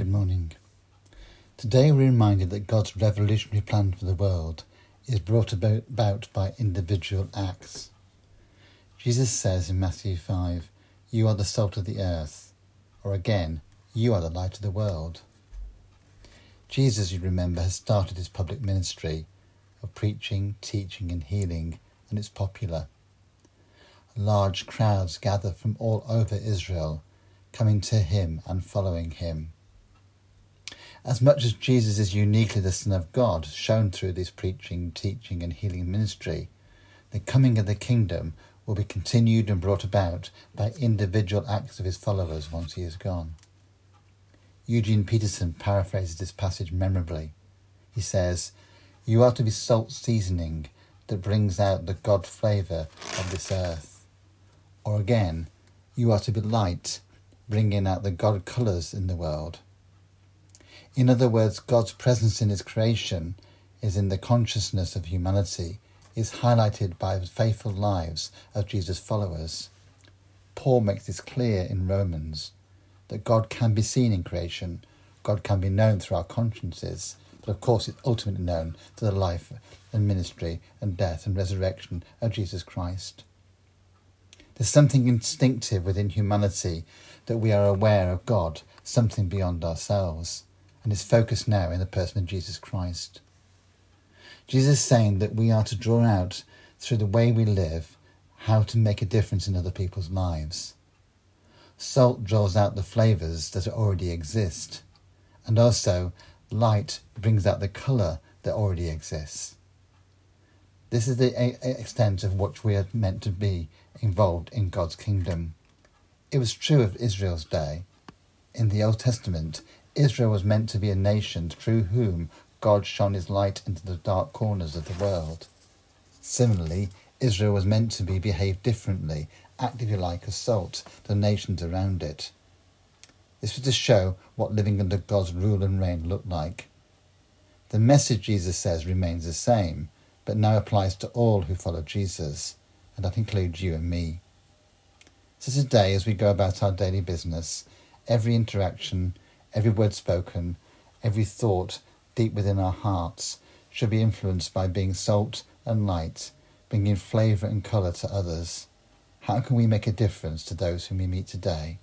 Good morning. Today we're reminded that God's revolutionary plan for the world is brought about by individual acts. Jesus says in Matthew 5, You are the salt of the earth, or again, You are the light of the world. Jesus, you remember, has started his public ministry of preaching, teaching, and healing, and it's popular. Large crowds gather from all over Israel, coming to him and following him. As much as Jesus is uniquely the Son of God, shown through this preaching, teaching, and healing ministry, the coming of the kingdom will be continued and brought about by individual acts of his followers once he is gone. Eugene Peterson paraphrases this passage memorably. He says, You are to be salt seasoning that brings out the God flavour of this earth. Or again, you are to be light, bringing out the God colours in the world. In other words, God's presence in His creation is in the consciousness of humanity, is highlighted by the faithful lives of Jesus' followers. Paul makes this clear in Romans that God can be seen in creation, God can be known through our consciences, but of course it's ultimately known through the life and ministry and death and resurrection of Jesus Christ. There's something instinctive within humanity that we are aware of God, something beyond ourselves and is focused now in the person of Jesus Christ. Jesus is saying that we are to draw out through the way we live how to make a difference in other people's lives. Salt draws out the flavours that already exist, and also light brings out the colour that already exists. This is the extent of which we are meant to be involved in God's kingdom. It was true of Israel's day. In the Old Testament, Israel was meant to be a nation through whom God shone his light into the dark corners of the world. Similarly, Israel was meant to be behave differently, actively like a salt to the nations around it. This was to show what living under God's rule and reign looked like. The message Jesus says remains the same, but now applies to all who follow Jesus, and that includes you and me. So today, as we go about our daily business, every interaction, Every word spoken, every thought deep within our hearts should be influenced by being salt and light, bringing flavour and colour to others. How can we make a difference to those whom we meet today?